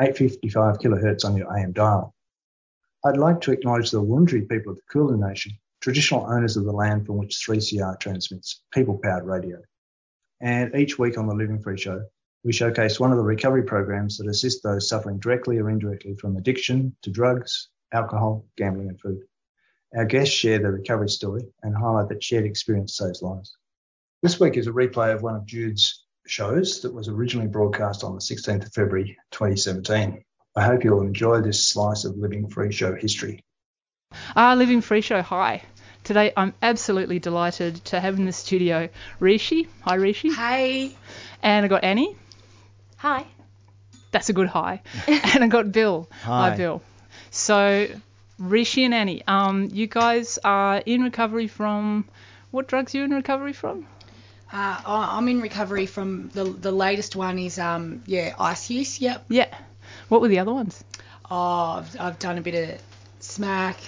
855 kilohertz on your AM dial. I'd like to acknowledge the Wurundjeri people of the Kulin Nation, traditional owners of the land from which 3CR transmits people-powered radio. And each week on the Living Free Show, we showcase one of the recovery programs that assist those suffering directly or indirectly from addiction to drugs, alcohol, gambling and food. Our guests share their recovery story and highlight that shared experience saves lives. This week is a replay of one of Jude's shows that was originally broadcast on the 16th of February 2017. I hope you'll enjoy this slice of Living Free Show history. Ah, Living Free Show, hi. Today I'm absolutely delighted to have in the studio Rishi. Hi, Rishi. Hey. And I got Annie. Hi. That's a good hi. and I got Bill. Hi. Bill. So, Rishi and Annie, um, you guys are in recovery from what drugs are you in recovery from? Uh, I- I'm in recovery from the the latest one is um yeah ice use. Yep. Yeah. What were the other ones? Oh, I've, I've done a bit of smack,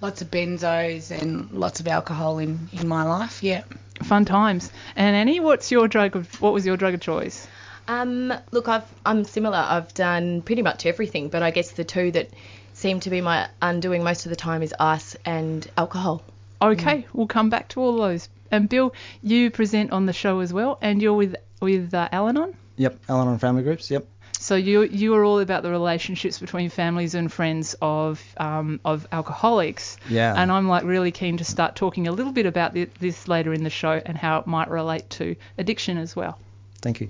lots of benzos, and lots of alcohol in in my life. Yeah. Fun times. And Annie, what's your drug of what was your drug of choice? Um, look, I've, I'm similar. I've done pretty much everything, but I guess the two that seem to be my undoing most of the time is ice and alcohol. Okay, we'll come back to all those. And Bill, you present on the show as well, and you're with with uh, Al-Anon. Yep, Al-Anon family groups. Yep. So you you are all about the relationships between families and friends of um, of alcoholics. Yeah. And I'm like really keen to start talking a little bit about thi- this later in the show and how it might relate to addiction as well. Thank you.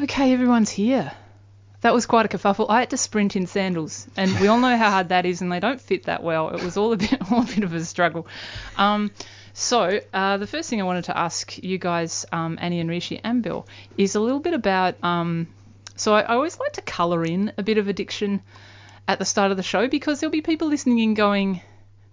Okay, everyone's here. That was quite a kerfuffle. I had to sprint in sandals, and we all know how hard that is, and they don't fit that well. It was all a bit, all a bit of a struggle. Um, so uh, the first thing I wanted to ask you guys, um, Annie and Rishi and Bill, is a little bit about. Um, so I, I always like to colour in a bit of addiction at the start of the show because there'll be people listening in going,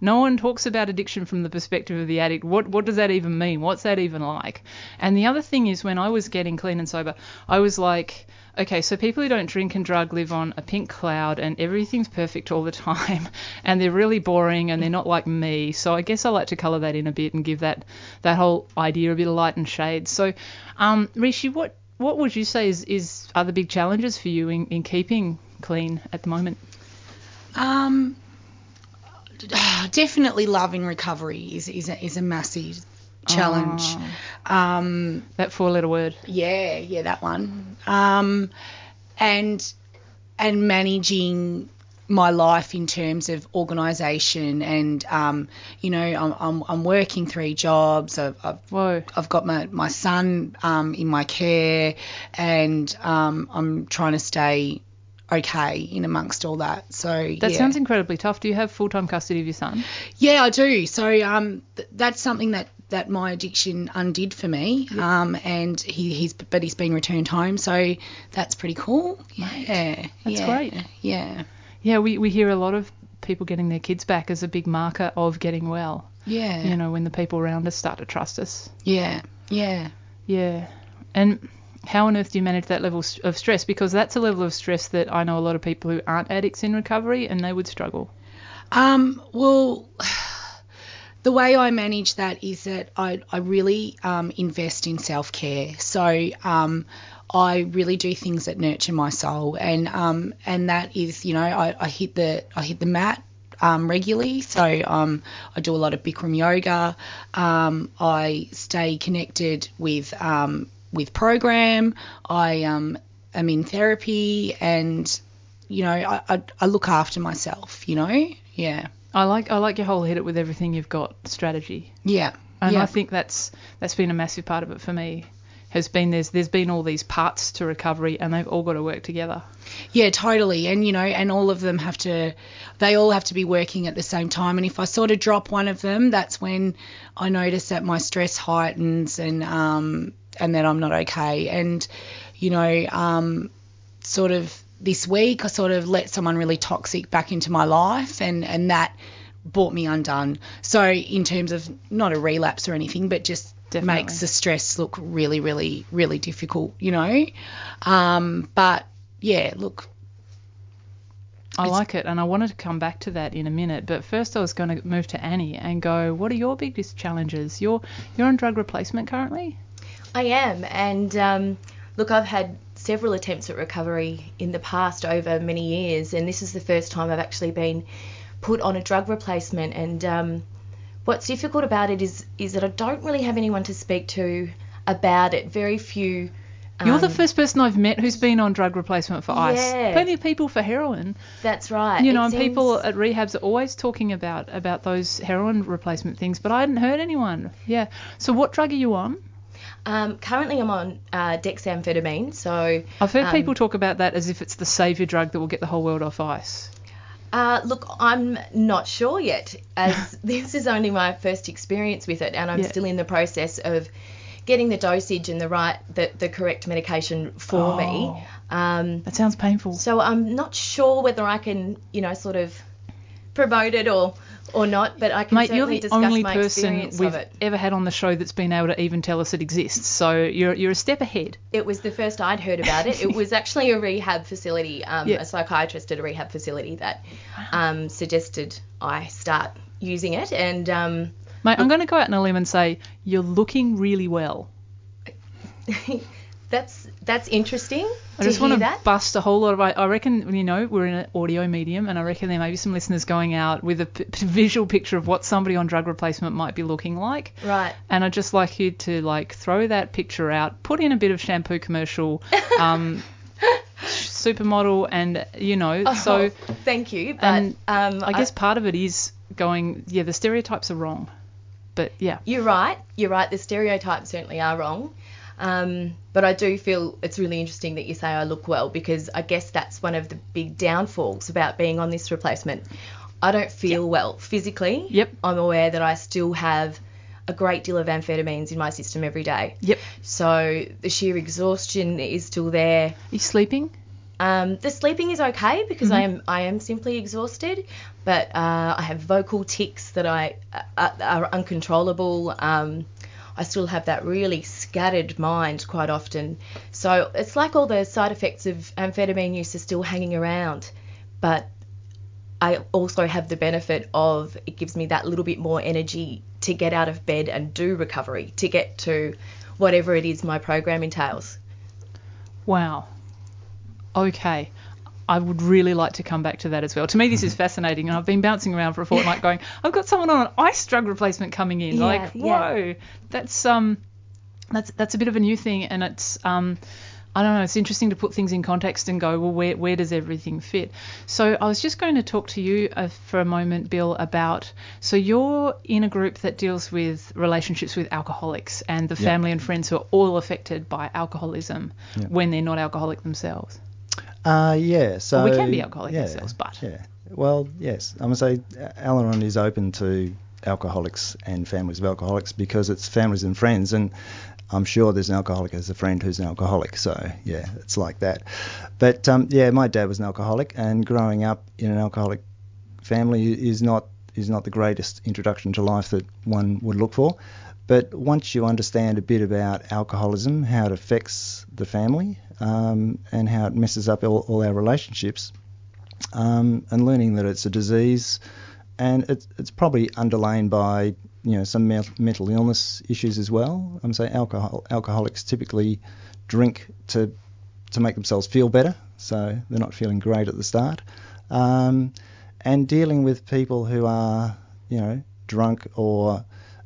no one talks about addiction from the perspective of the addict. What what does that even mean? What's that even like? And the other thing is when I was getting clean and sober, I was like, okay, so people who don't drink and drug live on a pink cloud and everything's perfect all the time and they're really boring and they're not like me. So I guess I like to colour that in a bit and give that that whole idea a bit of light and shade. So um Rishi, what what would you say is, is are the big challenges for you in, in keeping clean at the moment? Um. Definitely love in recovery is is a, is a massive challenge. Um. That four letter word. Yeah, yeah, that one. Um, and and managing my life in terms of organisation and um, you know I'm, I'm, I'm working three jobs. I've, I've Whoa. I've got my my son um, in my care, and um, I'm trying to stay okay in amongst all that. So That yeah. sounds incredibly tough. Do you have full time custody of your son? Yeah, I do. So um, th- that's something that, that my addiction undid for me. Um, and he, he's but he's been returned home, so that's pretty cool. Yeah, That's yeah, great. Yeah, Yeah, we, we hear a lot of people getting their kids back as a big marker of getting well. yeah, You know, when the people around us start to trust us. yeah, yeah. Yeah. And how on earth do you manage that level of stress? Because that's a level of stress that I know a lot of people who aren't addicts in recovery and they would struggle. Um, well, the way I manage that is that I, I really um, invest in self care. So um, I really do things that nurture my soul, and um, and that is, you know, I, I hit the I hit the mat um, regularly. So um, I do a lot of Bikram yoga. Um, I stay connected with um, with program. I um, am in therapy, and you know, I, I, I look after myself. You know, yeah, I like I like your whole hit it with everything you've got strategy. yeah, And yeah. I think that's that's been a massive part of it for me. Has been there's there's been all these parts to recovery and they've all got to work together. Yeah, totally. And you know, and all of them have to they all have to be working at the same time. And if I sort of drop one of them, that's when I notice that my stress heightens and um and that I'm not okay. And you know, um sort of this week I sort of let someone really toxic back into my life, and and that brought me undone. So in terms of not a relapse or anything, but just Definitely. makes the stress look really, really, really difficult, you know. Um, but yeah, look, I like it, and I wanted to come back to that in a minute. But first, I was going to move to Annie and go, what are your biggest challenges? You're you're on drug replacement currently. I am, and um, look, I've had several attempts at recovery in the past over many years, and this is the first time I've actually been put on a drug replacement. And um, what's difficult about it is is that I don't really have anyone to speak to about it. Very few. You're the um, first person I've met who's been on drug replacement for ice. Yeah. Plenty of people for heroin. That's right. You It know, and seems- people at rehabs are always talking about about those heroin replacement things, but I hadn't heard anyone. Yeah. So what drug are you on? Um, currently, I'm on uh, dexamphetamine, so I've heard Um, people talk about that as if it's the savior drug that will get the whole world off ice. Uh, look, I'm not sure yet, as this is only my first experience with it, and I'm Yeah. still in the process of getting the dosage and the right, the, the correct medication for Oh. me. Um, That sounds painful. so I'm not sure whether I can, you know, sort of promote it or or not, but I can Mate, you're the only person we've ever had on the show that's been able to even tell us it exists. So you're you're a step ahead. It was the first I'd heard about it. It was actually a rehab facility, um, Yeah. a psychiatrist at a rehab facility that um, suggested I start using it, and um, Mate, I'm going to go out on a limb and say you're looking really well. that's that's interesting I just want to that. bust a whole lot of. I I reckon you know we're in an audio medium, and I reckon there may be some listeners going out with a p- visual picture of what somebody on drug replacement might be looking like. Right. And I'd just like you to like throw that picture out, put in a bit of shampoo commercial, um, supermodel, and you know. So Oh, thank you, but and um, I guess part of it is going. Yeah, the stereotypes are wrong, but yeah. you're right. You're right. The stereotypes certainly are wrong. Um, but I do feel it's really interesting that you say I look well because I guess that's one of the big downfalls about being on this replacement. I don't feel well physically. Yep. I'm aware that I still have a great deal of amphetamines in my system every day. Yep. So the sheer exhaustion is still there. Are you sleeping? Um, the sleeping is okay because I am I am simply exhausted, but uh, I have vocal tics that I uh, are uncontrollable. Um, I still have that really scattered mind quite often. So it's like all the side effects of amphetamine use are still hanging around, but I also have the benefit of it gives me that little bit more energy to get out of bed and do recovery, to get to whatever it is my program entails. Wow. Okay. I would really like to come back to that as well. To me, this is fascinating, and I've been bouncing around for a fortnight, going, "I've got someone on an ice drug replacement coming in." Yeah, like, yeah. whoa, that's um, that's that's a bit of a new thing, and it's um, I don't know. It's interesting to put things in context and go, well, where where does everything fit? So I was just going to talk to you uh, for a moment, Bill, about so you're in a group that deals with relationships with alcoholics and the family and friends who are all affected by alcoholism when they're not alcoholic themselves. Uh, yeah. So we can be alcoholic yeah, ourselves, but- yeah. Well, yes. I'm gonna say Al-Anon is open to alcoholics and families of alcoholics because it's families and friends, and I'm sure there's an alcoholic as a friend who's an alcoholic. So yeah, it's like that. But um, yeah, my dad was an alcoholic, and growing up in an alcoholic family is not is not the greatest introduction to life that one would look for. But once you understand a bit about alcoholism, how it affects the family, um, and how it messes up all, all our relationships, um, and learning that it's a disease, and it's, it's probably underlain by you know some me- mental illness issues as well. I'm saying alcohol alcoholics typically drink to to make themselves feel better, so they're not feeling great at the start, um, and dealing with people who are you know drunk or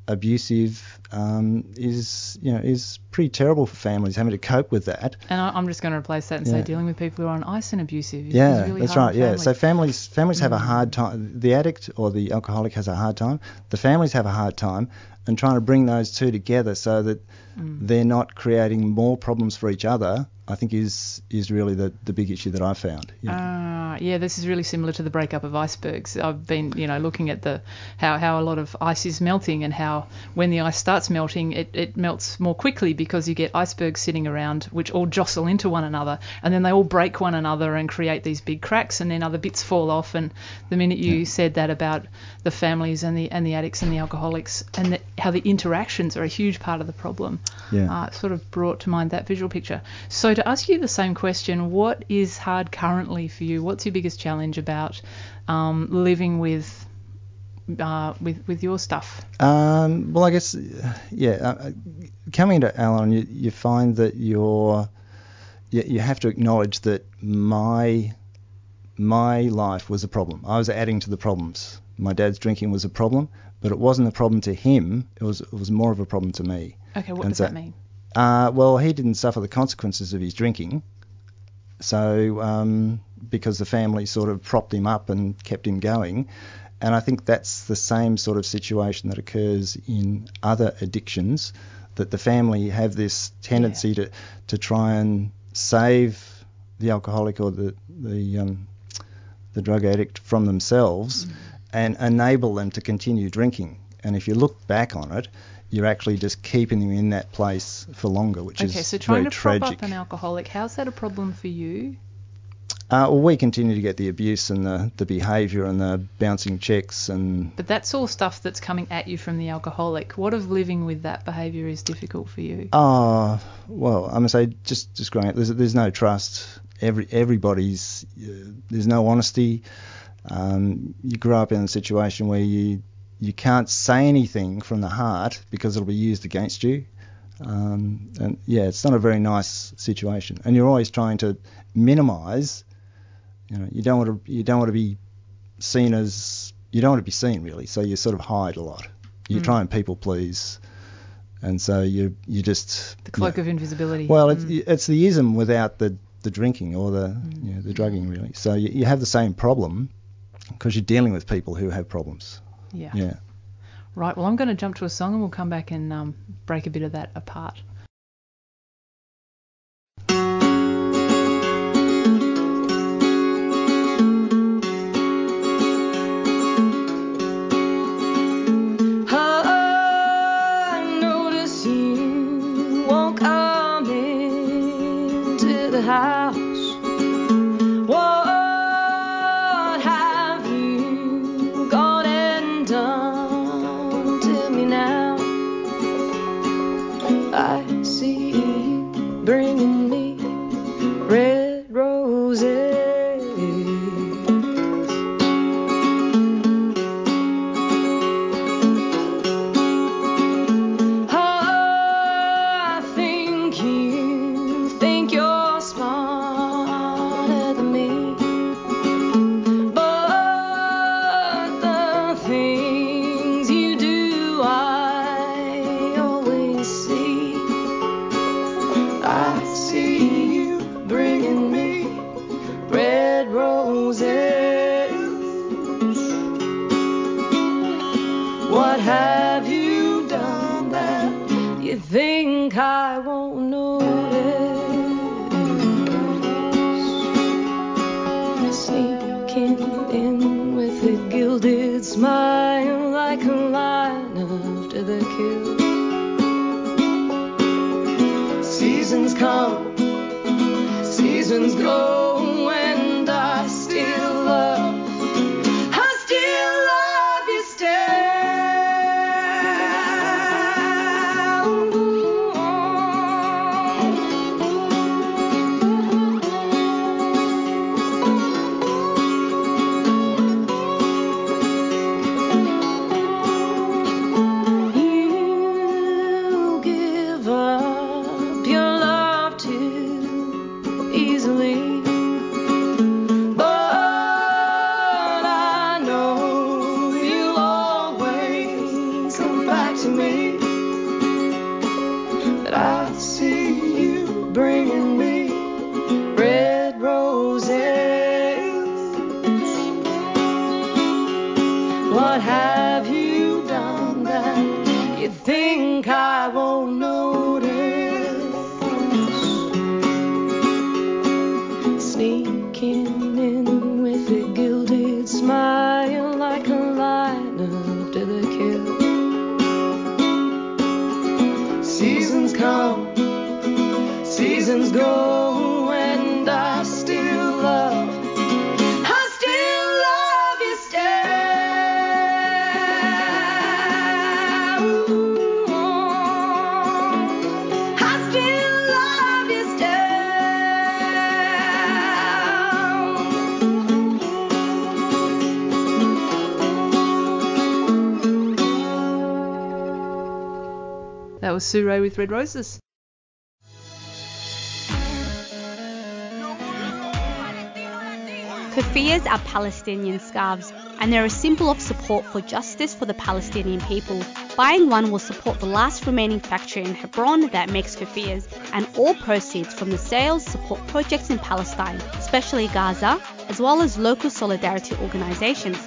abusive um, is you know is pretty terrible for families having to cope with that. And I, I'm just going to replace that and say dealing with people who are on ice and abusive. is- Yeah, is really that's right. Yeah, so families families have a hard time. The addict or the alcoholic has a hard time. The families have a hard time, and trying to bring those two together so that they're not creating more problems for each other I think is is really the, the big issue that I found. Yeah. Ah, yeah, this is really similar to the breakup of icebergs. I've been, you know, looking at the how, how a lot of ice is melting and how when the ice starts melting, it, it melts more quickly because you get icebergs sitting around which all jostle into one another and then they all break one another and create these big cracks and then other bits fall off. And the minute you Yeah. said that about the families and the and the addicts and the alcoholics and the, how the interactions are a huge part of the problem, Yeah. uh, it sort of brought to mind that visual picture. So to ask you the same question, what is hard currently for you? What's your biggest challenge about um, living with uh, with with your stuff? Um, well, I guess, yeah. Uh, coming to Al-Anon, you, you find that you're, you, you have to acknowledge that my, my life was a problem. I was adding to the problems. My dad's drinking was a problem, but it wasn't a problem to him. It was it was more of a problem to me. Okay, what And does so- that mean? Uh, well, he didn't suffer the consequences of his drinking. So, um, because the family sort of propped him up and kept him going. And I think that's the same sort of situation that occurs in other addictions, that the family have this tendency to, to try and save the alcoholic or the, the, um, the drug addict from themselves and enable them to continue drinking. And if you look back on it, you're actually just keeping them in that place for longer, which Okay, is so trying very to prop tragic. up an alcoholic, how's that a problem for you? Uh, well, we continue to get the abuse and the, the behaviour and the bouncing checks and But that's all stuff that's coming at you from the alcoholic. What of living with that behaviour is difficult for you? oh well, I'm gonna say just just growing up, there's there's no trust. Every everybody's uh, there's no honesty. Um, you grow up in a situation where you you can't say anything from the heart because it'll be used against you. Um, and yeah, it's not a very nice situation. And you're always trying to minimise. You know, you don't want to you don't want to be seen as you don't want to be seen really. So you sort of hide a lot. You Mm. try and people please, and so you you just The cloak of invisibility. well, it's, Mm. it's the ism without the, the drinking or the you know, the drugging really. So you, you have the same problem because you're dealing with people who have problems. Yeah. Yeah. Right, well, I'm going to jump to a song and we'll come back and um, break a bit of that apart. I notice you won't into the house. Was with Red Roses. Kufiyas are Palestinian scarves, and they're a symbol of support for justice for the Palestinian people. Buying one will support the last remaining factory in Hebron that makes kufiyas, and all proceeds from the sales support projects in Palestine, especially Gaza, as well as local solidarity organizations.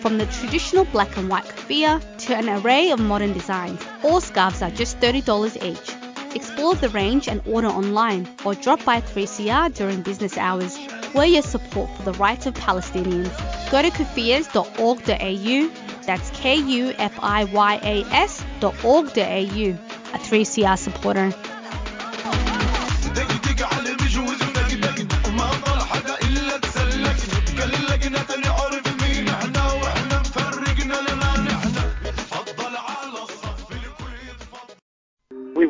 From the traditional black and white kufiya to an array of modern designs, all scarves are just $30 each. Explore the range and order online or drop by 3CR during business hours. We're your support for the rights of Palestinians. Go to kufiyas.org.au, that's K U F I Y A S.org.au, a 3CR supporter.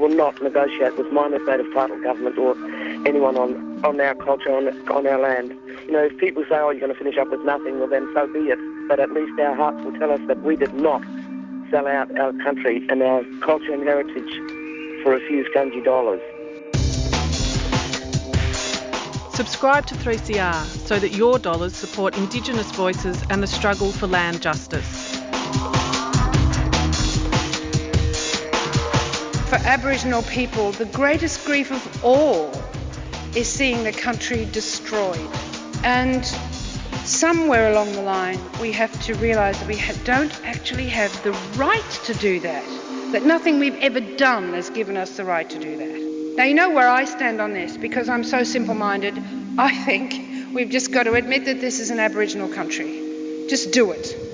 Will not negotiate with minor state of title government or anyone on, on our culture, on, on our land. You know, if people say, oh, you're going to finish up with nothing, well, then so be it. But at least our hearts will tell us that we did not sell out our country and our culture and heritage for a few scungy dollars. Subscribe to 3CR so that your dollars support Indigenous voices and the struggle for land justice. For Aboriginal people, the greatest grief of all is seeing the country destroyed. And somewhere along the line, we have to realise that we don't actually have the right to do that. That nothing we've ever done has given us the right to do that. Now, you know where I stand on this because I'm so simple minded. I think we've just got to admit that this is an Aboriginal country. Just do it.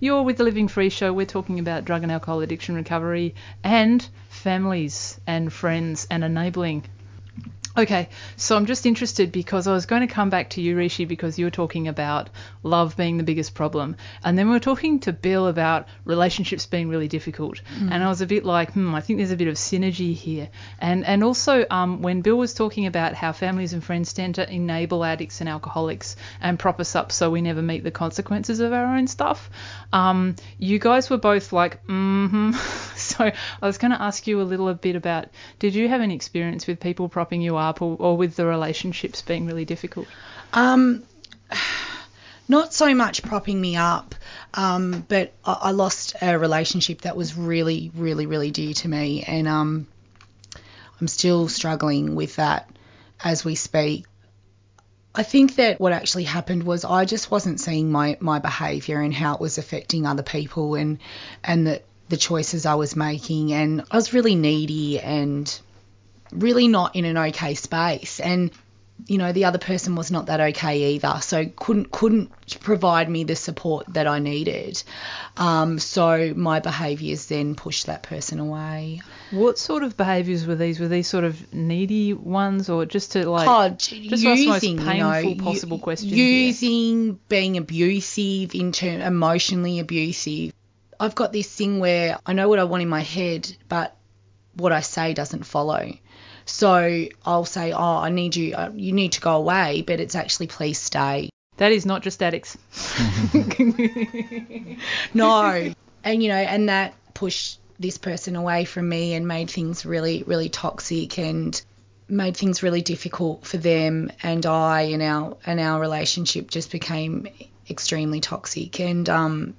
You're with the Living Free Show. We're talking about drug and alcohol addiction recovery and families and friends and enabling. Okay, so I'm just interested because I was going to come back to you, Rishi, because you were talking about love being the biggest problem. And then we were talking to Bill about relationships being really difficult. Mm. And I was a bit like, hmm, I think there's a bit of synergy here. And and also um, when Bill was talking about how families and friends tend to enable addicts and alcoholics and prop us up so we never meet the consequences of our own stuff, um, you guys were both like, mm-hmm. so I was going to ask you a little bit about, did you have any experience with people propping you up or, or with the relationships being really difficult? Um, not so much propping me up, um, but I, I lost a relationship that was really, really, really dear to me, and um, I'm still struggling with that as we speak. I think that what actually happened was I just wasn't seeing my, my behaviour and how it was affecting other people and and the the choices I was making and I was really needy and really not in an okay space and you know the other person was not that okay either so couldn't couldn't provide me the support that I needed um, so my behaviours then pushed that person away What sort of behaviours were these? Were these sort of needy ones, or just to like oh, just using, most you know, painful u- possible question? here. Using, being abusive, in term, emotionally abusive. I've got this thing where I know what I want in my head, but what I say doesn't follow. So I'll say, oh, I need you, uh, you need to go away, but it's actually please stay. That is not just addicts. No. and, you know, and that pushed this person away from me and made things really, really toxic and made things really difficult for them and I and our and our relationship just became extremely toxic and um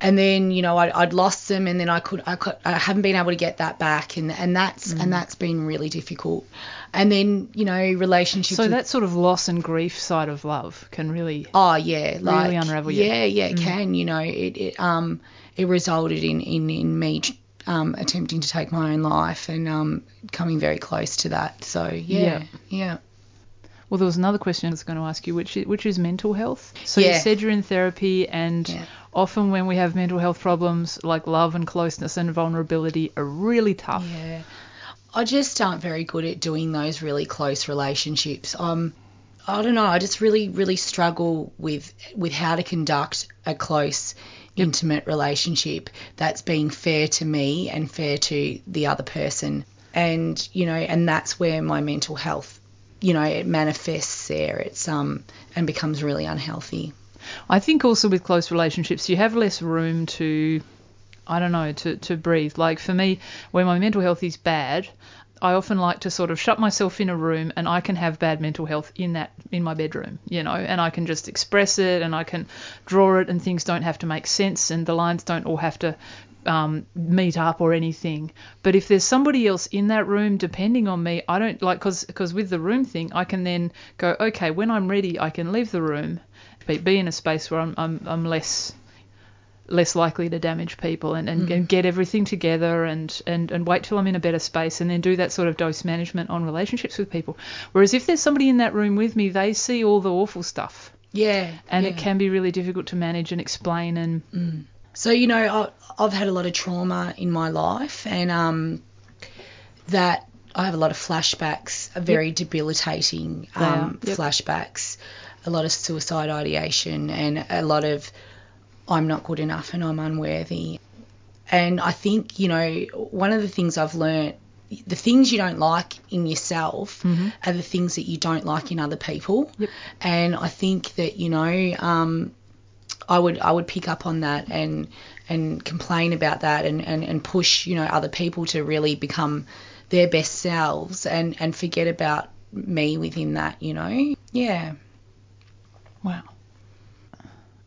and then you know I'd, I'd lost them and then I could I could I haven't been able to get that back and and that's Mm. and that's been really difficult and then you know relationships so with- that sort of loss and grief side of love can really Oh yeah, like really unravel you. Yeah, yeah, it Mm. can. You know, it, it um it resulted in in in me um attempting to take my own life and um coming very close to that. So yeah, yeah. Well, there was another question I was going to ask you, which is, which is mental health. So you said you're in therapy, and often when we have mental health problems, like love and closeness and vulnerability, are really tough. Yeah. I just aren't very good at doing those really close relationships. Um, I don't know. I just really, really struggle with with how to conduct a close, intimate relationship that's being fair to me and fair to the other person. And you know, and that's where my mental health, you know, it manifests there. It's um and becomes really unhealthy. I think also with close relationships, you have less room to, I don't know, to, to breathe. Like for me, when my mental health is bad, I often like to sort of shut myself in a room and I can have bad mental health in that in my bedroom, you know, and I can just express it and I can draw it and things don't have to make sense and the lines don't all have to um, meet up or anything. But if there's somebody else in that room depending on me, I don't like because because with the room thing, I can then go okay when I'm ready, I can leave the room, be, be in a space where I'm I'm, I'm less less likely to damage people and, and, and, get everything together and, and, and wait till I'm in a better space and then do that sort of dose management on relationships with people. Whereas if there's somebody in that room with me, they see all the awful stuff. Yeah. And yeah. it can be really difficult to manage and explain and mm. So, you know, I, I've had a lot of trauma in my life and um, that I have a lot of flashbacks, very yep. debilitating um, yep. flashbacks, a lot of suicide ideation and a lot of I'm not good enough and I'm unworthy. And I think, you know, one of the things I've learned the things you don't like in yourself mm-hmm. are the things that you don't like in other people. Yep. And I think that, you know, um, I would I would pick up on that and and complain about that and, and, and push, you know, other people to really become their best selves and, and forget about me within that, you know? Yeah. Wow.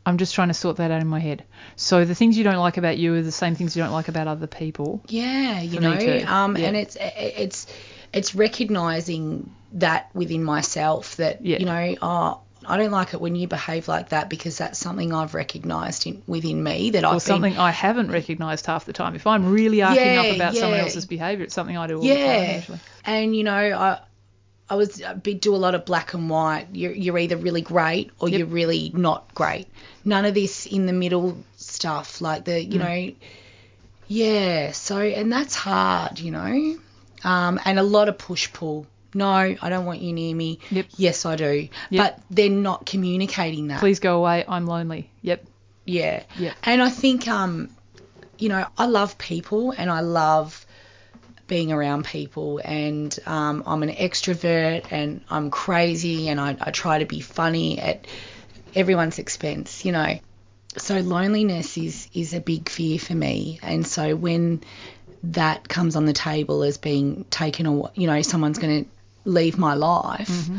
I'm just trying to sort that out in my head. So the things you don't like about you are the same things you don't like about other people. Yeah, you know, um, yeah. and it's it's it's recognizing that within myself that yeah. you know, oh, I don't like it when you behave like that because that's something I've recognised in, within me that or I've something been, I haven't recognised half the time. If I'm really arcing yeah, up about yeah. someone else's behaviour, it's something I do all yeah. the time. Usually. And you know, I I was I do a lot of black and white. You're you're either really great or Yep. you're really not great. None of this in the middle stuff like the you Mm. know, yeah. So and that's hard, you know, um, and a lot of push pull. No, I don't want you near me. Yep. Yes, I do. Yep. But they're not communicating that. Please go away. I'm lonely. Yep. Yeah. Yeah. And I think, um, you know, I love people and I love being around people and um, I'm an extrovert and I'm crazy and I, I try to be funny at everyone's expense, you know. So loneliness is is a big fear for me, and so when that comes on the table as being taken away, you know, someone's going to leave my life,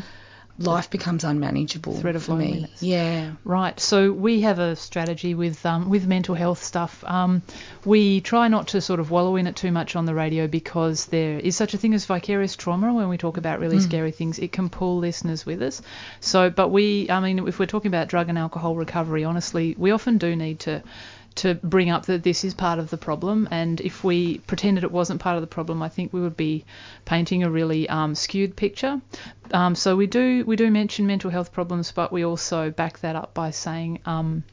life becomes unmanageable Mm-hmm. Threat of for me. Yeah. Right. So we have a strategy with um, with mental health stuff. Um, we try not to sort of wallow in it too much on the radio because there is such a thing as vicarious trauma when we talk about really scary things. It can pull listeners with us. So, but we, I mean, if we're talking about drug and alcohol recovery, honestly, we often do need to to bring up that this is part of the problem. And if we pretended it wasn't part of the problem, I think we would be painting a really um, skewed picture. Um, so we do we do mention mental health problems, but we also back that up by saying. Um,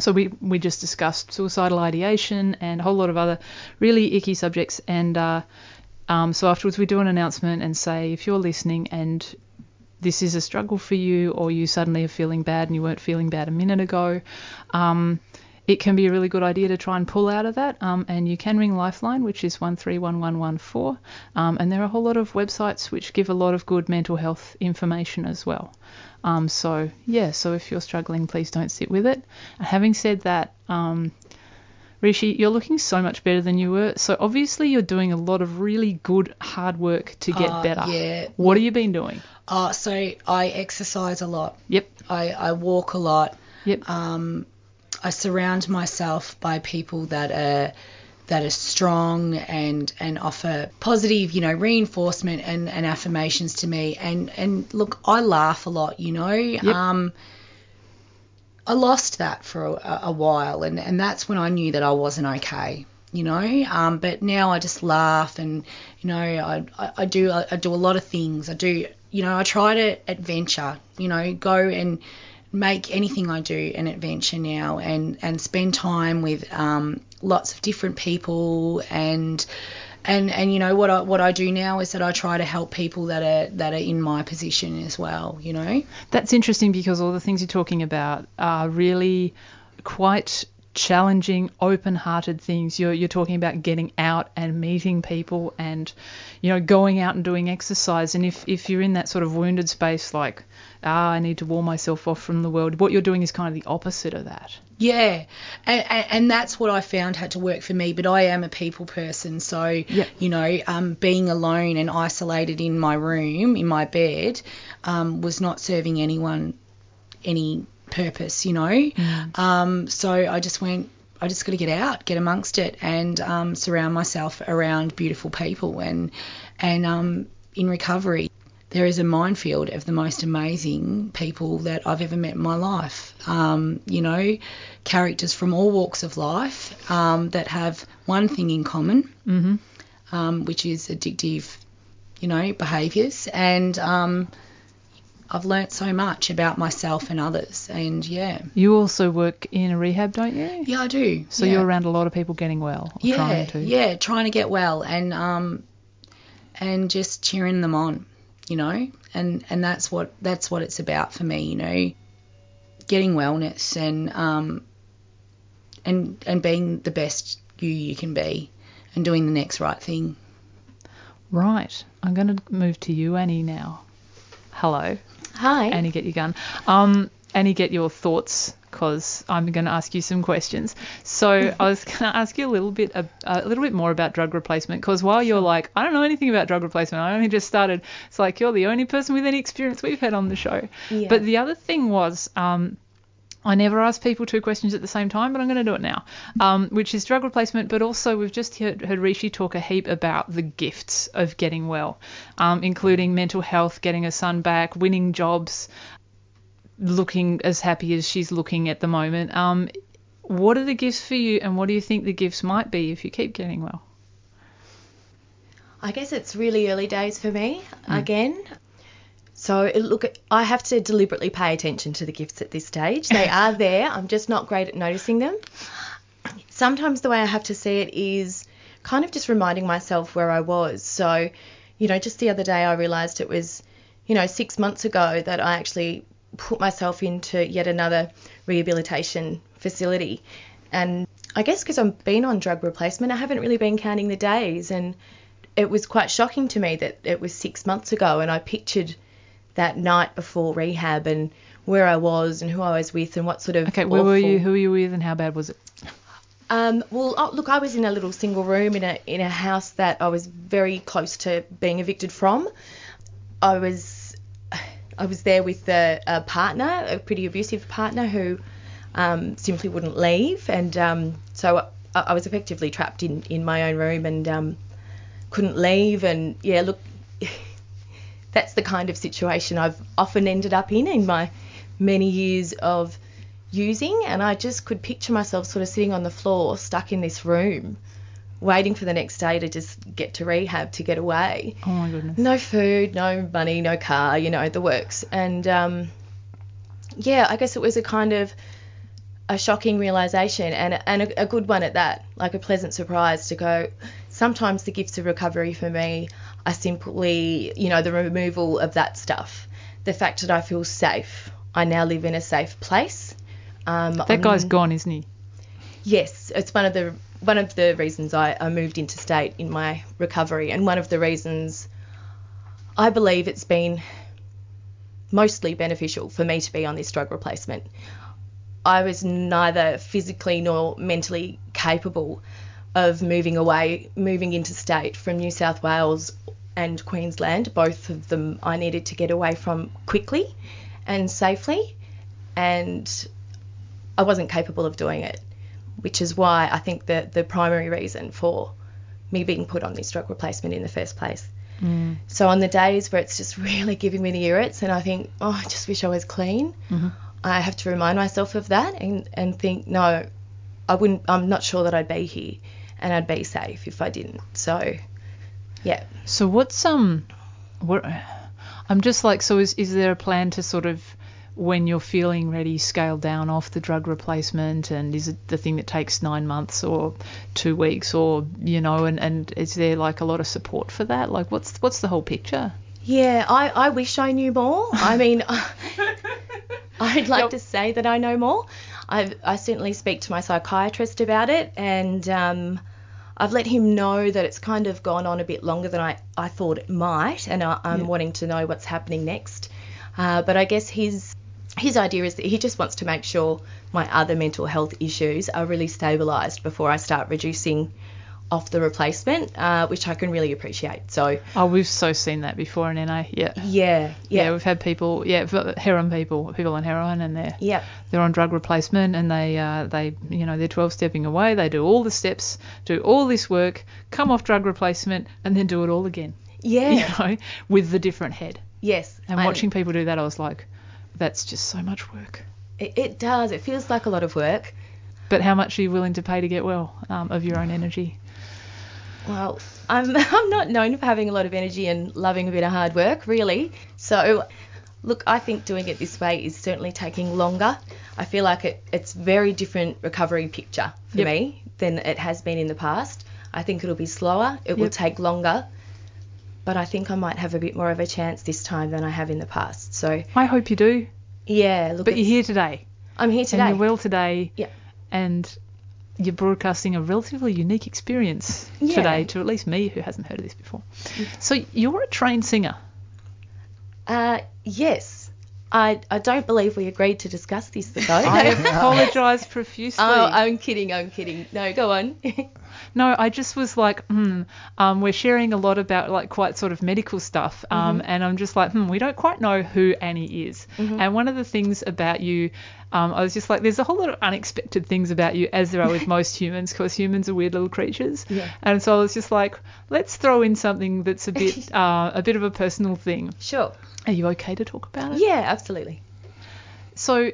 so we, we just discussed suicidal ideation and a whole lot of other really icky subjects. And uh, um, so afterwards we do an announcement and say if you're listening and this is a struggle for you, or you suddenly are feeling bad and you weren't feeling bad a minute ago, um, it can be a really good idea to try and pull out of that. Um, and you can ring Lifeline, which is 131114. Um, and there are a whole lot of websites which give a lot of good mental health information as well. Um, so, yeah, so if you're struggling, please don't sit with it. Having said that, um, Rishi, you're looking so much better than you were. So obviously you're doing a lot of really good hard work to get Uh, better. yeah. What have you been doing? Uh, so I exercise a lot. Yep. I, I walk a lot. Yep. Um, I surround myself by people that are that are strong and and offer positive, you know, reinforcement and, and affirmations to me. And and look, I laugh a lot, you know. Um, I lost that for a, a while, and and that's when I knew that I wasn't okay. You know, um, but now I just laugh, and you know, I, I, I do I do a lot of things. I do, you know, I try to adventure. You know, go and make anything I do an adventure now and, and spend time with um, lots of different people and and and you know what I what I do now is that I try to help people that are that are in my position as well, you know. That's interesting because all the things you're talking about are really quite challenging, open-hearted things. You're you're talking about getting out and meeting people, and you know going out and doing exercise. And if if you're in that sort of wounded space, like ah, I need to wall myself off from the world, what you're doing is kind of the opposite of that. Yeah, and, and, and that's what I found had to work for me. But I am a people person, so you know, um, being alone and isolated in my room, in my bed, um, was not serving anyone any purpose, you know. Um, so I just went. I just got to get out, get amongst it, and um, surround myself around beautiful people. And and um, in recovery, there is a minefield of the most amazing people that I've ever met in my life. Um, you know, characters from all walks of life um, that have one thing in common, Mm-hmm. um, which is addictive, you know, behaviours. And um, I've learnt so much about myself and others. And yeah, You also work in a rehab, don't you? yeah, I do. So yeah. you're around a lot of people getting well, or yeah, trying to. yeah, trying to get well and um, and just cheering them on, you know, and and that's what that's what it's about for me, you know, getting wellness and um, and and being the best you you can be, and doing the next right thing. Right. I'm going to move to you, Annie, now. Hello. Hi. Annie, get your gun. Um, Annie, get your thoughts because I'm going to ask you some questions. So I was going to ask you a little bit a, a little bit more about drug replacement because while you're like I don't know anything about drug replacement, I only just started. It's like you're the only person with any experience we've had on the show. Yeah. But the other thing was. Um, I never ask people two questions at the same time, but I'm going to do it now, um, which is drug replacement. But also, we've just heard, heard Rishi talk a heap about the gifts of getting well, um, including mental health, getting a son back, winning jobs, looking as happy as she's looking at the moment. Um, what are the gifts for you, and what do you think the gifts might be if you keep getting well? I guess it's really early days for me again. So it, look, I have to deliberately pay attention to the gifts at this stage. They are there. I'm just not great at noticing them. Sometimes the way I have to see it is kind of just reminding myself where I was. So, you know, just the other day I realised it was, you know, six months ago that I actually put myself into yet another rehabilitation facility. And I guess because I've been on drug replacement, I haven't really been counting the days. And it was quite shocking to me that it was six months ago. And I pictured that night before rehab and where I was and who I was with and what sort of. Okay, where were you? Who were you with, and how bad was it? um, well, oh, look, I was in a little single room in a in a house that I was very close to being evicted from. I was I was there with a, a partner, a pretty abusive partner who um, simply wouldn't leave, and um, so I, I was effectively trapped in in my own room and um, couldn't leave. And yeah, look, that's the kind of situation I've often ended up in in my many years of using and I just could picture myself sort of sitting on the floor stuck in this room waiting for the next day to just get to rehab to get away. Oh my goodness. No food, no money, no car, you know, the works. And um, yeah, I guess it was a kind of a shocking realization and, and a, a good one at that, like a pleasant surprise to go. Sometimes the gifts of recovery for me are simply, you know, the removal of that stuff. The fact that I feel safe. I now live in a safe place. Um, That guy's I'm- gone, isn't he? Yes, it's one of the one of the reasons I, I moved into state in my recovery, and one of the reasons I believe it's been mostly beneficial for me to be on this drug replacement. I was neither physically nor mentally capable of moving away, moving into state from New South Wales and Queensland. Both of them I needed to get away from quickly and safely, and I wasn't capable of doing it, which is why I think that the primary reason for me being put on this drug replacement in the first place. Mm. So on the days where it's just really giving me the irrits and I think, oh, I just wish I was clean, mm-hmm. I have to remind myself of that and, and think, no, I wouldn't, I'm not sure that I'd be here and I'd be safe if I didn't. So, yeah. So what's um, what? I'm just like, so is is there a plan to sort of, when you're feeling ready, scale down off the drug replacement, and is it the thing that takes nine months or two weeks, or you know, and and is there like a lot of support for that? Like, what's what's the whole picture? Yeah, I, I wish I knew more. I mean, I'd like to say that I know more. I I certainly speak to my psychiatrist about it, and um, I've let him know that it's kind of gone on a bit longer than I, I thought it might, and I, I'm Yeah. wanting to know what's happening next. Uh, but I guess his his idea is that he just wants to make sure my other mental health issues are really stabilised before I start reducing off the replacement, uh, which I can really appreciate. So Oh, we've so seen that before in NA. Yeah. yeah, yeah, Yeah, we've had people, yeah, heroin people, people on heroin, and they're yeah. they're on drug replacement, and they uh, they you know they're 12 stepping away. They do all the steps, do all this work, come off drug replacement, and then do it all again. Yeah. You know, with the different head. Yes. And I- watching people do that, I was like, that's just so much work. It, it does. It feels like a lot of work. But how much are you willing to pay to get well um, of your own energy? Well, I'm I'm not known for having a lot of energy and loving a bit of hard work, really. So, look, I think doing it this way is certainly taking longer. I feel like it, it's very different recovery picture for Yep. me than it has been in the past. I think it'll be slower. It will take longer. But I think I might have a bit more of a chance this time than I have in the past. So, I hope you do. yeah, look, But you're here today, I'm here today. and you're well today. Yeah. And you're broadcasting a relatively unique experience Yeah. today to at least me who hasn't heard of this before. So you're a trained singer. Uh, yes. I, I don't believe we agreed to discuss this though. I apologise profusely. Oh, I'm kidding. I'm kidding. No, go on. No, I just was like, hmm, um, we're sharing a lot about like quite sort of medical stuff, um, and I'm just like, hmm, we don't quite know who Annie is. And one of the things about you, um, I was just like, there's a whole lot of unexpected things about you, as there are with most humans, because humans are weird little creatures. Yeah. And so I was just like, let's throw in something that's a bit, uh, a bit of a personal thing. sure. Are you okay to talk about it? Yeah, absolutely. So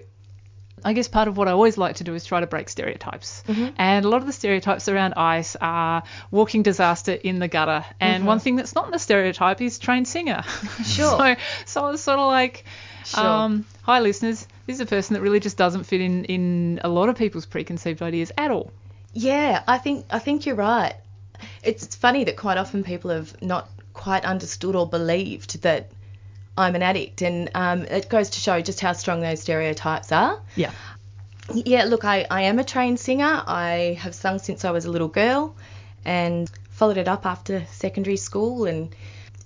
I guess part of what I always like to do is try to break stereotypes. Mm-hmm. And a lot of the stereotypes around ice are walking disaster in the gutter. And one thing that's not in the stereotype is trained singer. Mm-hmm. Sure. so, so I was sort of like, Sure. um, hi listeners, this is a person that really just doesn't fit in, in a lot of people's preconceived ideas at all. Yeah, I think I think you're right. It's, funny that quite often people have not quite understood or believed that I'm an addict, and um, it goes to show just how strong those stereotypes are. Yeah. Yeah, look, I, I am a trained singer. I have sung since I was a little girl and followed it up after secondary school. And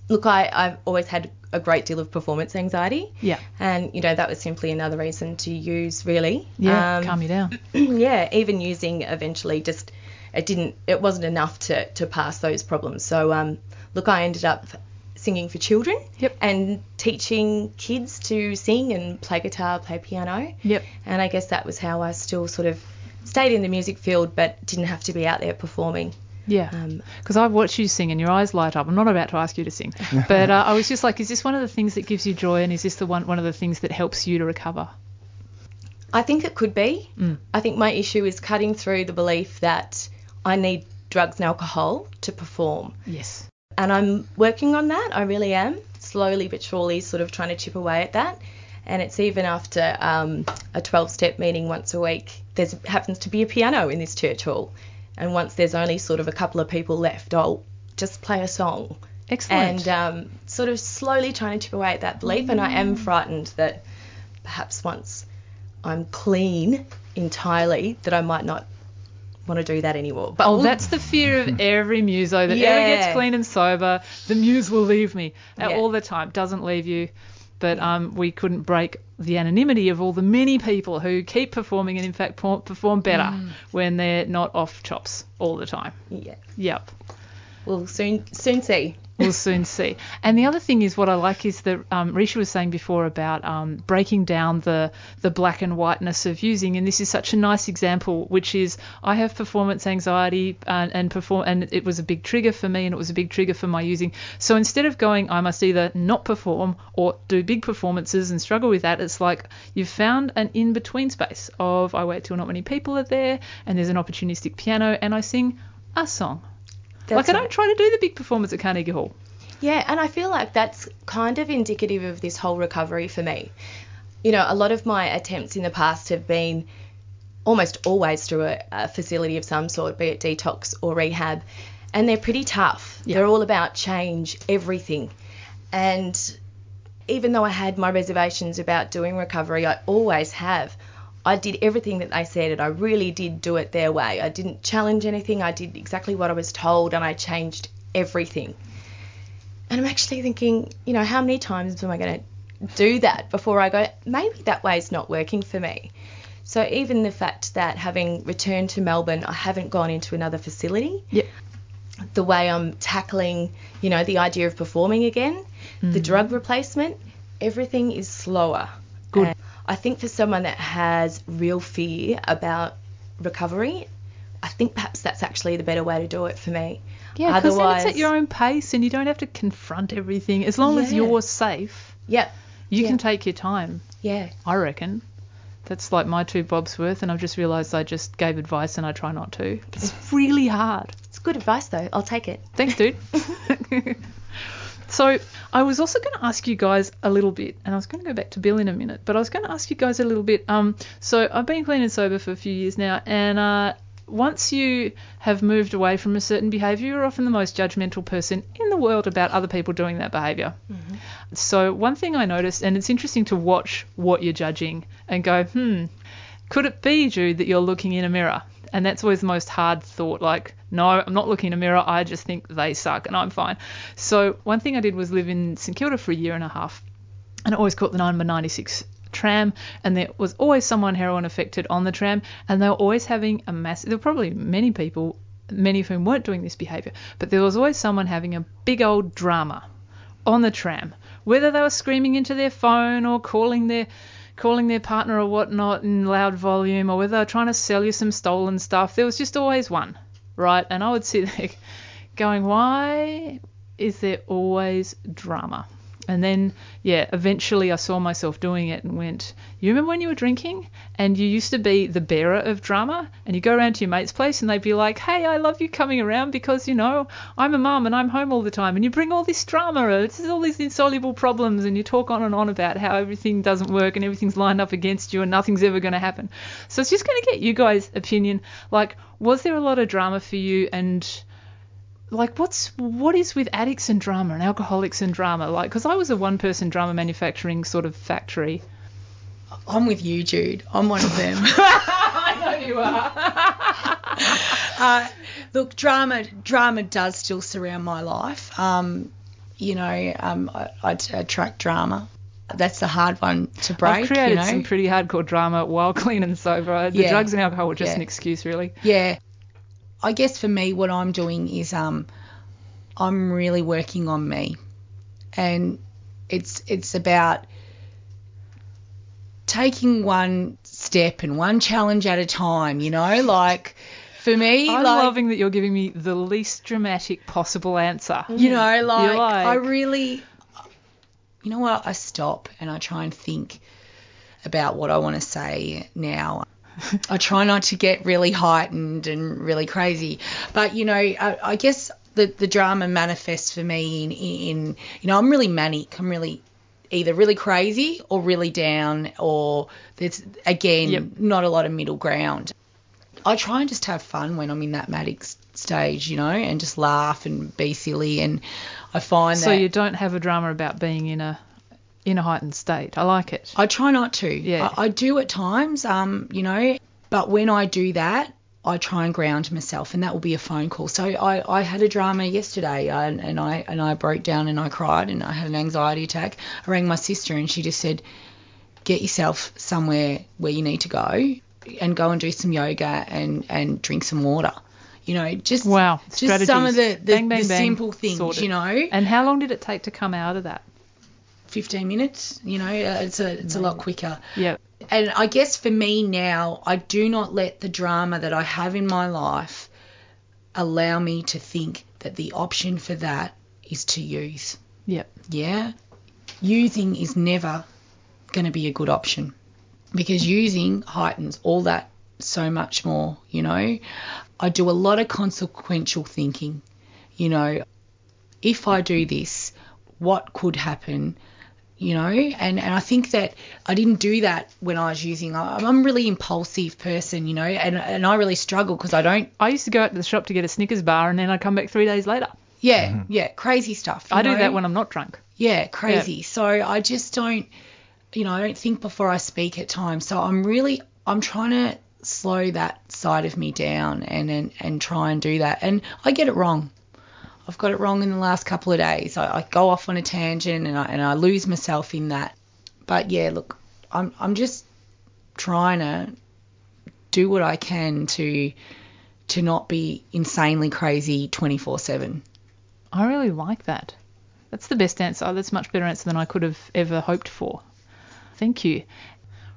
look, I, I've always had a great deal of performance anxiety. Yeah. And, you know, that was simply another reason to use, really. Yeah, Um, calm you down. yeah, even using eventually just it didn't it wasn't enough to to pass those problems. So um look, I ended up singing for children Yep. and teaching kids to sing and play guitar, play piano. Yep. And I guess that was how I still sort of stayed in the music field but didn't have to be out there performing. Yeah. Um, Because I've watched you sing and your eyes light up. I'm not about to ask you to sing, but uh, I was just like, is this one of the things that gives you joy, and is this the one one of the things that helps you to recover? I think it could be. I think my issue is cutting through the belief that I need drugs and alcohol to perform. Yes. and I'm working on that. I really am, slowly but surely, sort of trying to chip away at that. And it's even after um, a 12-step meeting once a week. There's happens to be a piano in this church hall, and once there's only sort of a couple of people left, I'll just play a song Excellent. and um, sort of slowly trying to chip away at that belief. And I am frightened that perhaps once I'm clean entirely, that I might not want to do that anymore. But Oh, we'll- that's the fear of every muso that ever gets clean and sober. The muse will leave me Yeah. all the time. Doesn't leave you. But um, we couldn't break the anonymity of all the many people who keep performing and in fact perform better Mm. when they're not off chops all the time. yeah, Yep. we'll soon soon see. We'll soon see. And the other thing is, what I like is that um, Risha was saying before about um, breaking down the the black and whiteness of using, and this is such a nice example, which is I have performance anxiety and, and perform, and it was a big trigger for me, and it was a big trigger for my using. So instead of going, I must either not perform or do big performances and struggle with that, it's like you've found an in between space of I wait till not many people are there, and there's an opportunistic piano, and I sing a song. Like I don't try to do the big performance at Carnegie Hall. Yeah, and I feel like that's kind of indicative of this whole recovery for me. You know, a lot of my attempts in the past have been almost always through a, a facility of some sort, be it detox or rehab, and they're pretty tough. They're all about change, everything. And even though I had my reservations about doing recovery, I always have. I did everything that they said, and I really did do it their way. I didn't challenge anything. I did exactly what I was told, and I changed everything. And I'm actually thinking, you know, how many times am I going to do that before I go, maybe that way is not working for me? So even the fact that having returned to Melbourne, I haven't gone into another facility. Yep. The way I'm tackling, you know, the idea of performing again, the hmm. drug replacement, everything is slower. Good. And I think for someone that has real fear about recovery, I think perhaps that's actually the better way to do it for me. Yeah, because then it's at your own pace and you don't have to confront everything. As long as you're safe, Yep. you Yeah. can take your time. Yeah. I reckon. That's like my two bobs worth, and I've just realised I just gave advice and I try not to. It's really hard. It's good advice though. I'll take it. Thanks, dude. so I was also going to ask you guys a little bit, and I was going to go back to Bill in a minute, but I was going to ask you guys a little bit. Um, so I've been clean and sober for a few years now, and uh, once you have moved away from a certain behaviour, you're often the most judgmental person in the world about other people doing that behaviour. So one thing I noticed, and it's interesting to watch what you're judging and go, hmm, could it be, Jude, that you're looking in a mirror? And that's always the most hard thought. Like, no, I'm not looking in a mirror. I just think they suck and I'm fine. So one thing I did was live in St Kilda for a year and a half, and I always caught the number 96 tram, and there was always someone heroin affected on the tram, and they were always having a massive. There were probably many people, many of whom weren't doing this behaviour, but there was always someone having a big old drama on the tram, whether they were screaming into their phone or calling their calling their partner or whatnot in loud volume, or whether they were trying to sell you some stolen stuff. There was just always one, right? And I would sit there going, why is there always drama? And then, yeah, eventually I saw myself doing it and went, You remember when you were drinking and you used to be the bearer of drama? And you go around to your mate's place and they'd be like, Hey, I love you coming around because, you know, I'm a mum and I'm home all the time. And you bring all this drama, it's all these insoluble problems, and you talk on and on about how everything doesn't work and everything's lined up against you and nothing's ever going to happen. So it's just going to get you guys' opinion. Like, was there a lot of drama for you? And like what's what is with addicts and drama and alcoholics and drama like because i was a one person drama manufacturing sort of factory I'm with you, Jude. I'm one of them. i know you are uh, look, drama drama does still surround my life. Um, you know, um, I, I attract drama. That's the hard one to break. i've created you know? some pretty hardcore drama while clean and sober the Yeah. drugs and alcohol were just Yeah. an excuse really Yeah. I guess for me, what I'm doing is um, I'm really working on me, and it's it's about taking one step and one challenge at a time. You know, like for me, i'm like loving that you're giving me the least dramatic possible answer you know, like, like- I really, you know what? I stop and I try and think about what I want to say now. I try not to get really heightened and really crazy, but you know, I, I guess the the drama manifests for me in, in you know I'm really manic. I'm really either really crazy or really down, or there's again Yep. not a lot of middle ground. I try and just have fun when I'm in that manic stage, you know, and just laugh and be silly. And I find so that So you don't have a drama about being in a in a heightened state i like it I try not to. Yeah. I, I do at times, um, you know, but when I do that, I try and ground myself, and that will be a phone call. So I, I had a drama yesterday, uh, and, and I and I broke down and I cried and I had an anxiety attack. I rang my sister, and she just said, "Get yourself somewhere where you need to go, and go and do some yoga and and drink some water." You know, just wow just some of the the, Bang, bang, the bang. simple things, Sorted. you know. and how long did it take to come out of that 15 minutes, you know, uh, it's a it's a lot quicker. yeah And I guess for me now, I do not let the drama that I have in my life allow me to think that the option for that is to use. yeah Yeah? Using is never going to be a good option because using heightens all that so much more, you know. I do a lot of consequential thinking, you know. If I do this, what could happen? You know and and I think that I didn't do that when I was using I'm I'm a really impulsive person you know and and I really struggle because I don't I used to go out to the shop to get a Snickers bar and then I'd come back three days later. yeah mm-hmm. yeah crazy stuff you I do that when I'm not drunk. yeah crazy so I just don't you know I don't think before I speak at times so I'm really I'm trying to slow that side of me down and, and, and try and do that. And I get it wrong. I've got it wrong in the last couple of days. I, I go off on a tangent and I, and I lose myself in that. But yeah, look, I'm, I'm just trying to do what I can to to not be insanely crazy 24/7. I really like that. That's the best answer. That's a much better answer than I could have ever hoped for. Thank you.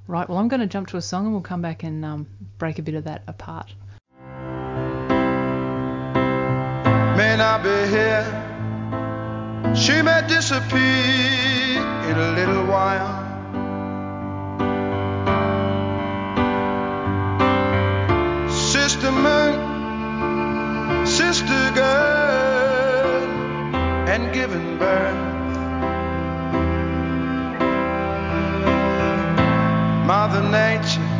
Right, well, I'm going to jump to a song and we'll come back and um, break a bit of that apart. Not be here. She may disappear in a little while. Sister moon, sister girl, and giving birth. Mother Nature,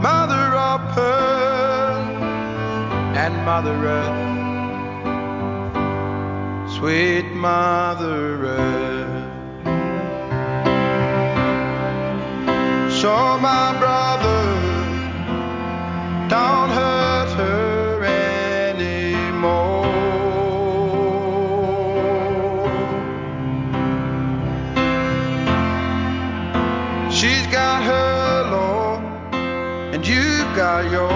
Mother of Pearl, and Mother Earth, sweet Mother Earth. So, my brother, don't hurt her anymore. She's got her Lord, and you've got yours.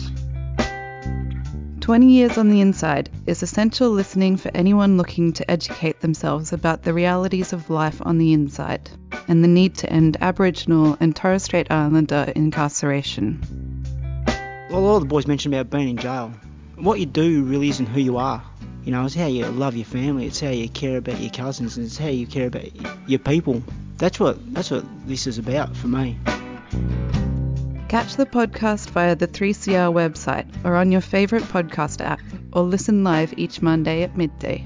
20 Years on the Inside is essential listening for anyone looking to educate themselves about the realities of life on the inside and the need to end Aboriginal and Torres Strait Islander incarceration. Well, a lot of the boys mentioned about being in jail. What you do really isn't who you are. You know, it's how you love your family. It's how you care about your cousins. And it's how you care about your people. That's what that's what this is about for me. Catch the podcast via the 3CR website or on your favourite podcast app, or listen live each Monday at midday.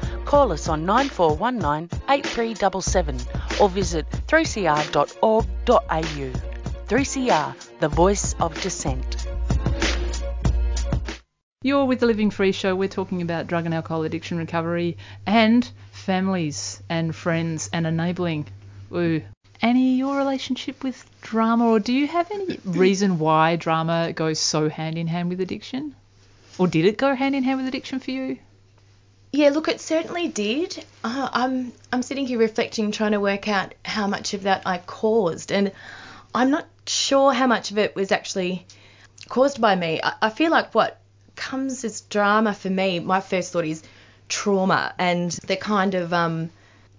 Call us on 9419 8377 or visit 3cr.org.au. 3CR, the voice of dissent. You're with the Living Free Show. We're talking about drug and alcohol addiction recovery and families and friends and enabling. Ooh. Annie, your relationship with drama, or do you have any reason why drama goes so hand in hand with addiction? Or did it go hand in hand with addiction for you? Yeah, look, it certainly did. Uh, I'm I'm sitting here reflecting, trying to work out how much of that I caused, and I'm not sure how much of it was actually caused by me. I, I feel like what comes as drama for me, my first thought is trauma and the kind of um,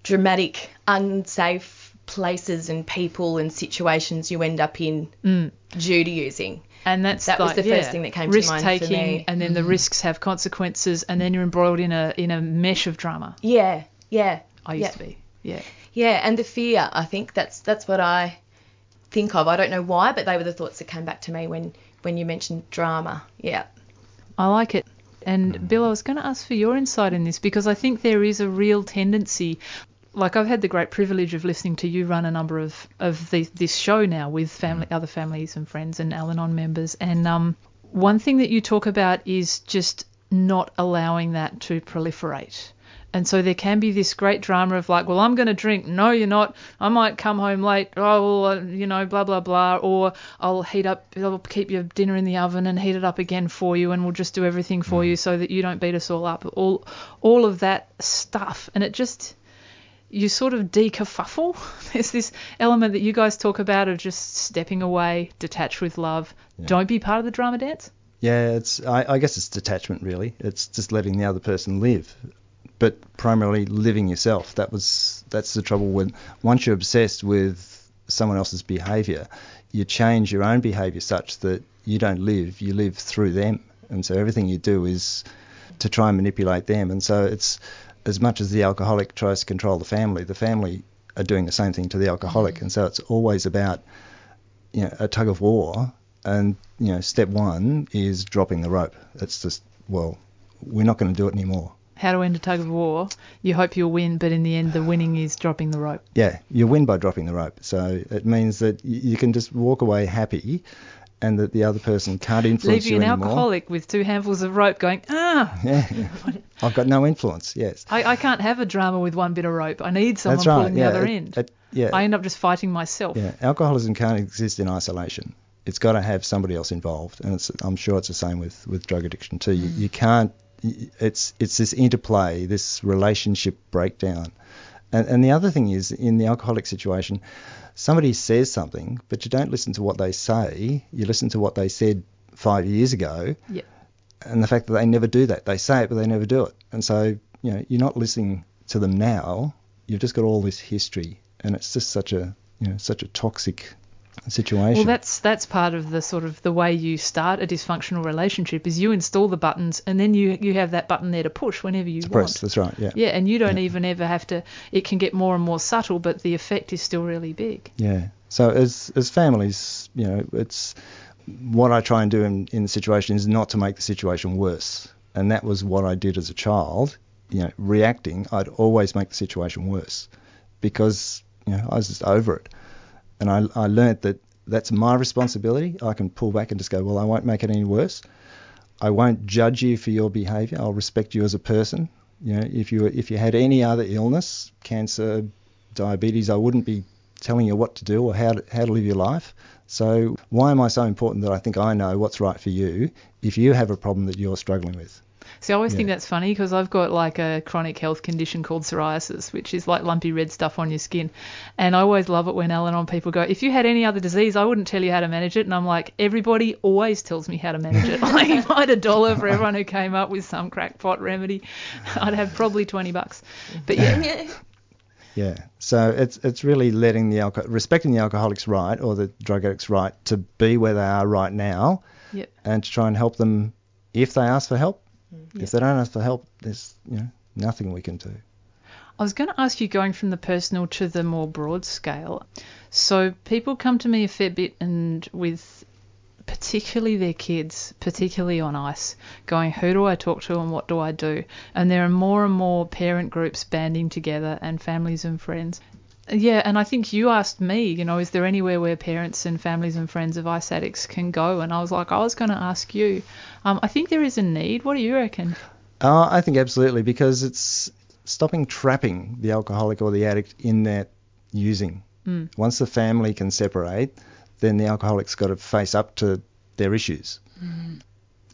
dramatic, unsafe places and people and situations you end up in Mm. due to using. And that's that was like, the first thing that came risk to mind taking, for me. and then the Mhm. risks have consequences, and then you're embroiled in a in a mesh of drama. Yeah, yeah. I used yeah. to be. Yeah. Yeah, and the fear. I think that's that's what I think of. I don't know why, but they were the thoughts that came back to me when when you mentioned drama. Yeah. I like it. And Bill, I was going to ask for your insight in this because I think there is a real tendency. Like I've had the great privilege of listening to you run a number of of the, this show now with family, other families and friends and Al-Anon members, and um, one thing that you talk about is just not allowing that to proliferate. And so there can be this great drama of like, well, I'm going to drink. No, you're not. I might come home late. Oh, well, uh, you know, blah blah blah. Or I'll heat up. I'll keep your dinner in the oven and heat it up again for you, and we'll just do everything for you so that you don't beat us all up. All all of that stuff, and it just you sort of dekerfuffle. There's this element that you guys talk about of just stepping away, detach with love. Don't be part of the drama dance. Yeah, it's I, I guess it's detachment really. It's just letting the other person live, but primarily living yourself. That was that's the trouble when once you're obsessed with someone else's behaviour, you change your own behaviour such that you don't live, you live through them, and so everything you do is to try and manipulate them. And so it's as much as the alcoholic tries to control the family, the family are doing the same thing to the alcoholic, mm-hmm. and so it's always about you know a tug of war. And you know step one is dropping the rope. It's just well we're not going to do it anymore. How to end a tug of war. You hope you'll win, but in the end, the winning is dropping the rope. yeah you win by dropping the rope. So it means that you can just walk away happy and that the other person can't influence Leave you you an anymore alcoholic with two handfuls of rope going, ah, yeah i've got no influence yes I, I can't have a drama with one bit of rope. I need someone right pulling yeah the other it- end. it- yeah I end up just fighting myself. Yeah, alcoholism can't exist in isolation. It's got to have somebody else involved, and it's, I'm sure it's the same with, with drug addiction too. You, you can't. It's it's this interplay, this relationship breakdown, and and the other thing is in the alcoholic situation, somebody says something, but you don't listen to what they say. You listen to what they said five years ago, Yeah. and the fact that they never do that. They say it, but they never do it, and so you know you're not listening to them now. You've just got all this history, and it's just such a you know such a toxic situation. Well, that's that's part of the sort of the way you start a dysfunctional relationship is you install the buttons and then you you have that button there to push whenever you To want. press, that's right, yeah. Yeah, and you don't even ever have to. It can get more and more subtle, but the effect is still really big. Yeah. So as as families, you know, it's what I try and do in in the situation is not to make the situation worse, and that was what I did as a child. You know, reacting, I'd always make the situation worse because you know I was just over it, and I I learnt that that's my responsibility. I can pull back and just go, well, I won't make it any worse. I won't judge you for your behaviour. I'll respect you as a person. You know, if you if you had any other illness, cancer, diabetes, I wouldn't be telling you what to do or how to, how to live your life. So why am I so important that I think I know what's right for you if you have a problem that you're struggling with? See, I always think that's funny because I've got like a chronic health condition called psoriasis, which is like lumpy red stuff on your skin. And I always love it when Al-Anon people go, if you had any other disease, I wouldn't tell you how to manage it. And I'm like, everybody always tells me how to manage it. like, if I had a dollar for everyone who came up with some crackpot remedy, I'd have probably 20 bucks. But yeah. Yeah. So it's it's really letting the alcohol, respecting the alcoholic's right or the drug addict's right to be where they are right now, Yep. and to try and help them if they ask for help. If they don't ask for help, there's you know nothing we can do. I was going to ask you going from the personal to the more broad scale. So people come to me a fair bit and with particularly their kids, particularly on ice, going, who do I talk to and what do I do? And there are more and more parent groups banding together and families and friends. Yeah, and I think you asked me, you know, is there anywhere where parents and families and friends of ice addicts can go? And I was like, I was going to ask you. Um, I think there is a need. What do you reckon? Uh, I think absolutely because it's stopping trapping the alcoholic or the addict in that using. Mm. Once the family can separate, then the alcoholic's got to face up to their issues.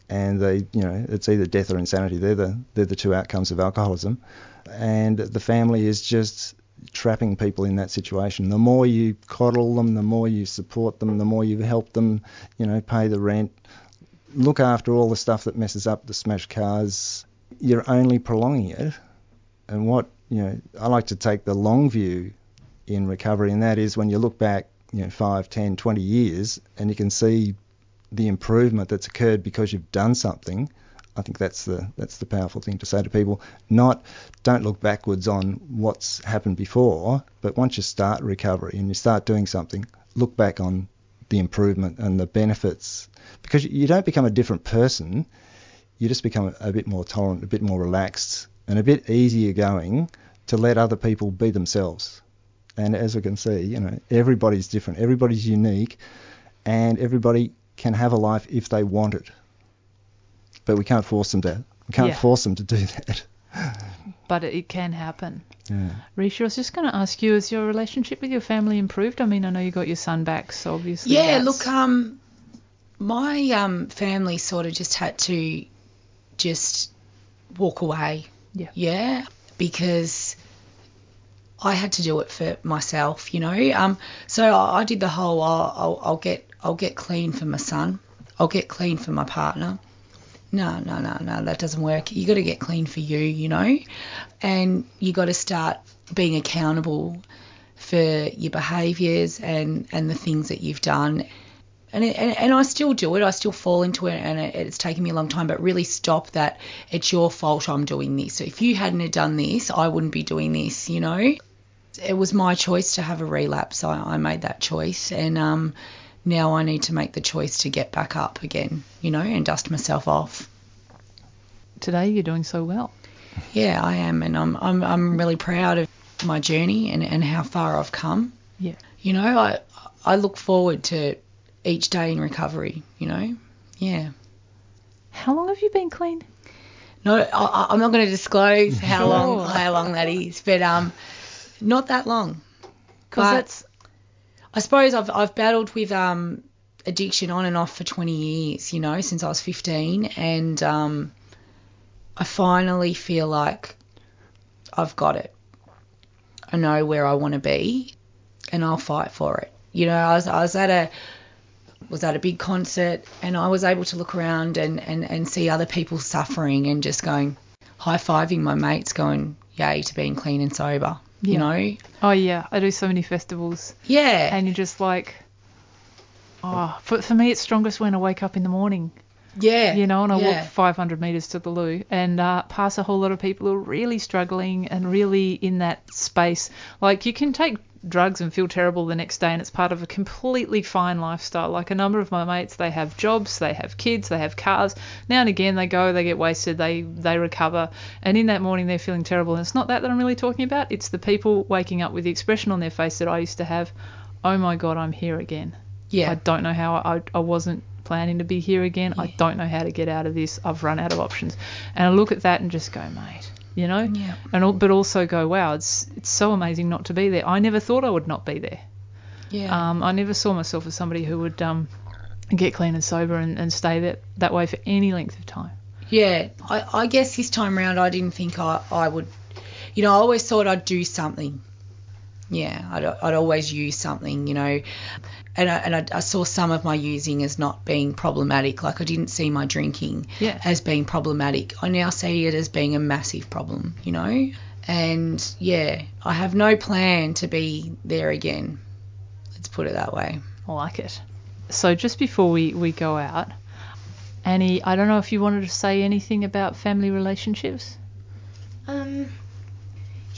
And they, you know, it's either death or insanity. They're the they're the two outcomes of alcoholism, and the family is just trapping people in that situation. The more you coddle them, the more you support them, the more you help them, you know, pay the rent, look after all the stuff that messes up the smashed cars, you're only prolonging it. And what, you know, I like to take the long view in recovery, and that is when you look back, you know, 5, 10, 20 years, and you can see the improvement that's occurred because you've done something. I think that's the that's the powerful thing to say to people. Not don't look backwards on what's happened before, but once you start recovery and you start doing something, look back on the improvement and the benefits because you don't become a different person. You just become a, a bit more tolerant, a bit more relaxed, and a bit easier going to let other people be themselves. And as we can see, you know, everybody's different, everybody's unique, and everybody can have a life if they want it. But we can't force them to. We can't Yeah. force them to do that. But it, it can happen. Yeah. Risha, I was just going to ask you, has your relationship with your family improved? I mean, I know you got your son back, so obviously. Yeah, that's- look, um, my um family sort of just had to just walk away. Yeah. Yeah, because I had to do it for myself, you know. Um, so I, I did the whole. I'll, I'll, I'll get, I'll get clean for my son. I'll get clean for my partner. No, no, no, no, that doesn't work. You got to get clean for you, you know, and you got to start being accountable for your behaviours and and the things that you've done. And, and and I still do it. I still fall into it, and it, it's taken me a long time. But really, stop that. It's your fault. I'm doing this. So if you hadn't have done this, I wouldn't be doing this. You know, it was my choice to have a relapse. I, I made that choice, and um, now I need to make the choice to get back up again. You know, and dust myself off. Today you're doing so well. Yeah, I am, and I'm I'm I'm really proud of my journey and, and how far I've come. Yeah. You know, I I look forward to each day in recovery. You know, yeah. How long have you been clean? No, I- I'm not going to disclose how long how long that is, but um, not that long. Because that's- I suppose I've I've battled with um addiction on and off for 20 years. You know, since I was 15, and um, I finally feel like I've got it. I know where I want to be, and I'll fight for it. You know, I was I was at a was at a big concert and I was able to look around and, and, and see other people suffering and just going high fiving my mates going, Yay to being clean and sober. You know? Oh yeah, I do so many festivals. Yeah. And you're just like, oh, for for me it's strongest when I wake up in the morning. Yeah. You know, and I yeah. walk 500 meters to the loo and uh, pass a whole lot of people who are really struggling and really in that space. Like you can take drugs and feel terrible the next day, and it's part of a completely fine lifestyle. Like a number of my mates, they have jobs, they have kids, they have cars. Now and again, they go, they get wasted, they they recover, and in that morning they're feeling terrible. And it's not that that I'm really talking about. It's the people waking up with the expression on their face that I used to have. Oh my God, I'm here again. Yeah. I don't know how I, I wasn't planning to be here again. I don't know how to get out of this. I've run out of options. And I look at that and just go, mate, you know? Yeah. And but also go, wow, it's it's so amazing not to be there. I never thought I would not be there. Yeah. Um, I never saw myself as somebody who would um, get clean and sober and, and stay that, that way for any length of time. Yeah, I, I guess this time around I didn't think I, I would, you know, I always thought I'd do something. Yeah, I'd, I'd always use something, you know, and I, and I, I saw some of my using as not being problematic. Like I didn't see my drinking Yeah. as being problematic. I now see it as being a massive problem, you know, and yeah, I have no plan to be there again. Let's put it that way. I like it. So just before we, we go out, Annie, I don't know if you wanted to say anything about family relationships Um,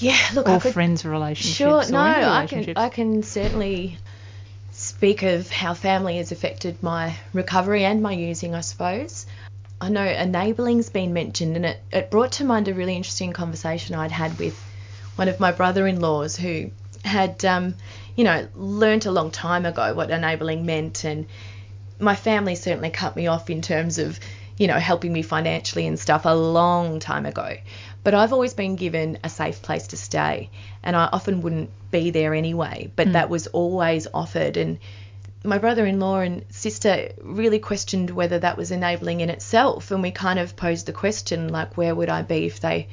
yeah, look, or I could, friends relationships. Sure, no, I can. I can certainly speak of how family has affected my recovery and my using, I suppose. I know enabling's been mentioned, and it, it brought to mind a really interesting conversation I'd had with one of my brother-in-laws who had, um, you know, learnt a long time ago what enabling meant, and my family certainly cut me off in terms of, you know, helping me financially and stuff a long time ago. But I've always been given a safe place to stay, and I often wouldn't be there anyway, but Mm. that was always offered. And my brother in law and sister really questioned whether that was enabling in itself. And we kind of posed the question like, where would I be if they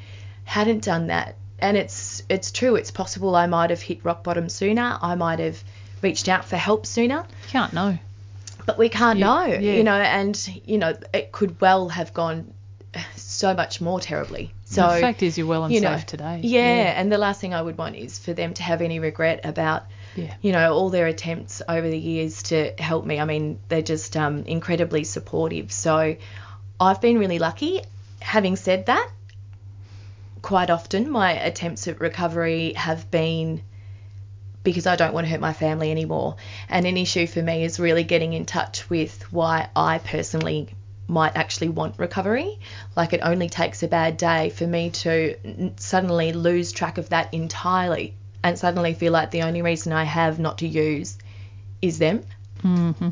hadn't done that? and it's it's true. It's possible I might have hit rock bottom sooner. I might have reached out for help sooner. Can't know. But we can't Yeah, know, yeah. you know, and you know it could well have gone so much more terribly. So the fact is, you're well and you know, safe today. Yeah, and the last thing I would want is for them to have any regret about, Yeah. you know, all their attempts over the years to help me. I mean, they're just um, incredibly supportive. So I've been really lucky. Having said that, quite often my attempts at recovery have been because I don't want to hurt my family anymore. And an issue for me is really getting in touch with why I personally might actually want recovery. Like it only takes a bad day for me to suddenly lose track of that entirely and suddenly feel like the only reason I have not to use is them, Mm-hmm.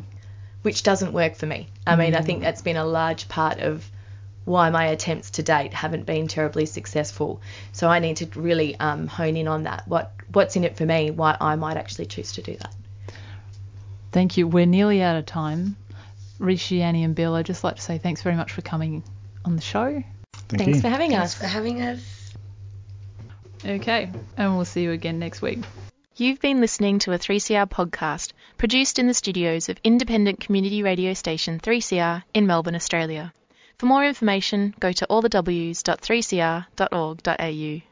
which doesn't work for me. I mean, I think that's been a large part of why my attempts to date haven't been terribly successful. So I need to really um, hone in on that. What what's in it for me? Why I might actually choose to do that. Thank you. We're nearly out of time. Risha, Annie, and Bill, I'd just like to say thanks very much for coming on the show. Thanks for having us. for having us. Okay, and we'll see you again next week. You've been listening to a 3CR podcast produced in the studios of independent community radio station 3CR in Melbourne, Australia. For more information, go to allthews.3cr.org.au.